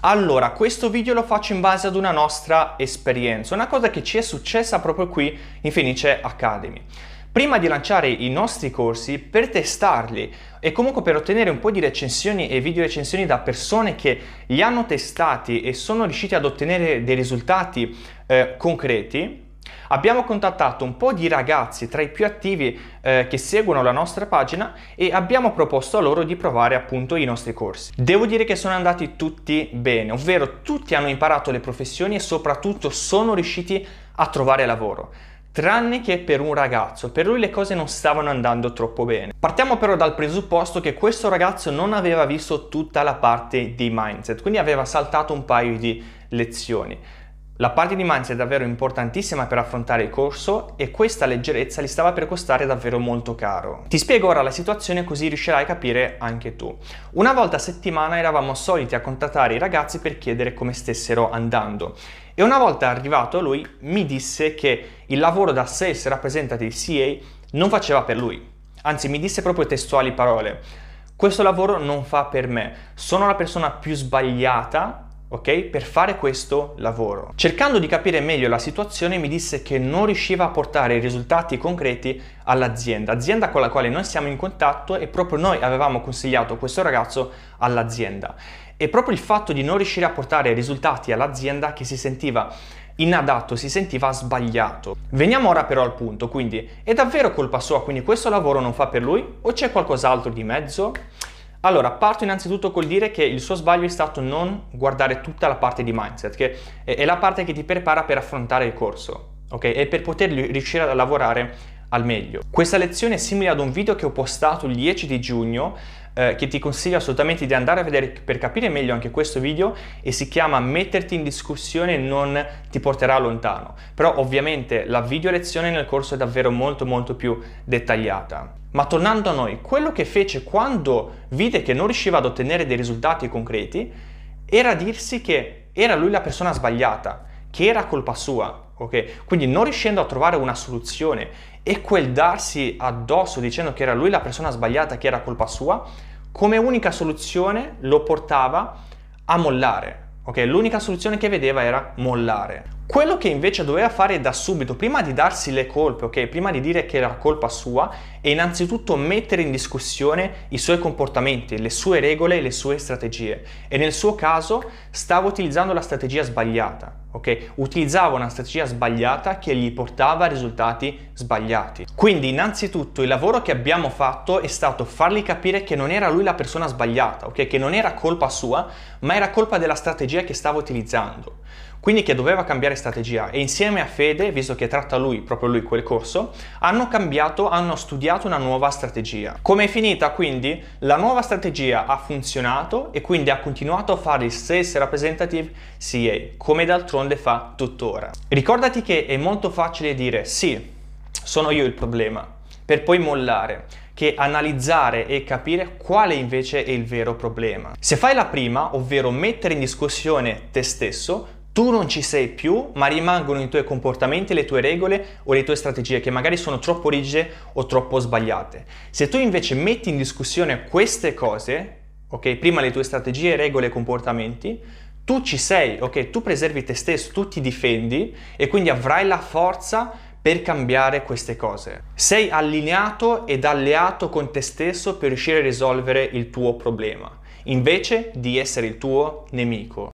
Allora, questo video lo faccio in base ad una nostra esperienza, una cosa che ci è successa proprio qui in Fenice Academy. Prima di lanciare i nostri corsi, per testarli e comunque per ottenere un po' di recensioni e video recensioni da persone che li hanno testati e sono riusciti ad ottenere dei risultati eh, concreti, Abbiamo contattato un po' di ragazzi tra i più attivi eh, che seguono la nostra pagina e abbiamo proposto a loro di provare appunto i nostri corsi. Devo dire che sono andati tutti bene, ovvero tutti hanno imparato le professioni e soprattutto sono riusciti a trovare lavoro tranne che per un ragazzo. Per lui le cose non stavano andando troppo bene. Partiamo però dal presupposto che questo ragazzo non aveva visto tutta la parte di mindset, quindi aveva saltato un paio di lezioni. La parte di mindset è davvero importantissima per affrontare il corso e questa leggerezza gli stava per costare davvero molto caro. Ti spiego ora la situazione così riuscirai a capire anche tu. Una volta a settimana eravamo soliti a contattare i ragazzi per chiedere come stessero andando e una volta arrivato a lui mi disse che il lavoro da Sales Representative CA non faceva per lui. Anzi mi disse proprio testuali parole. Questo lavoro non fa per me, sono la persona più sbagliata ok? Per fare questo lavoro. Cercando di capire meglio la situazione mi disse che non riusciva a portare risultati concreti all'azienda, azienda con la quale noi siamo in contatto e proprio noi avevamo consigliato questo ragazzo all'azienda. E proprio il fatto di non riuscire a portare risultati all'azienda che si sentiva inadatto, si sentiva sbagliato. Veniamo ora però al punto, quindi è davvero colpa sua, quindi questo lavoro non fa per lui o c'è qualcos'altro di mezzo? Allora, parto innanzitutto col dire che il suo sbaglio è stato non guardare tutta la parte di mindset, che è la parte che ti prepara per affrontare il corso, ok? E per poter riuscire a lavorare al meglio. Questa lezione è simile ad un video che ho postato il 10 di giugno eh, che ti consiglio assolutamente di andare a vedere per capire meglio anche questo video e si chiama metterti in discussione non ti porterà lontano. Però ovviamente la video lezione nel corso è davvero molto molto più dettagliata. Ma tornando a noi, quello che fece quando vide che non riusciva ad ottenere dei risultati concreti era dirsi che era lui la persona sbagliata, che era colpa sua, ok? Quindi non riuscendo a trovare una soluzione e quel darsi addosso dicendo che era lui la persona sbagliata, che era colpa sua, come unica soluzione lo portava a mollare. Ok, l'unica soluzione che vedeva era mollare. Quello che invece doveva fare da subito, prima di darsi le colpe, ok, prima di dire che era colpa sua, è innanzitutto mettere in discussione i suoi comportamenti, le sue regole e le sue strategie. E nel suo caso stava utilizzando la strategia sbagliata, ok? Utilizzava una strategia sbagliata che gli portava a risultati sbagliati. Quindi, innanzitutto, il lavoro che abbiamo fatto è stato fargli capire che non era lui la persona sbagliata, ok? Che non era colpa sua, ma era colpa della strategia che stava utilizzando quindi che doveva cambiare strategia e insieme a Fede, visto che tratta lui, proprio lui quel corso, hanno cambiato, hanno studiato una nuova strategia. Come è finita quindi? La nuova strategia ha funzionato e quindi ha continuato a fare il Sales Representative CA, come d'altronde fa tuttora. Ricordati che è molto facile dire sì, sono io il problema, per poi mollare che analizzare e capire quale invece è il vero problema. Se fai la prima, ovvero mettere in discussione te stesso, tu non ci sei più, ma rimangono i tuoi comportamenti, le tue regole o le tue strategie che magari sono troppo rigide o troppo sbagliate. Se tu invece metti in discussione queste cose, ok, prima le tue strategie, regole e comportamenti, tu ci sei, ok, tu preservi te stesso, tu ti difendi e quindi avrai la forza per cambiare queste cose. Sei allineato ed alleato con te stesso per riuscire a risolvere il tuo problema, invece di essere il tuo nemico.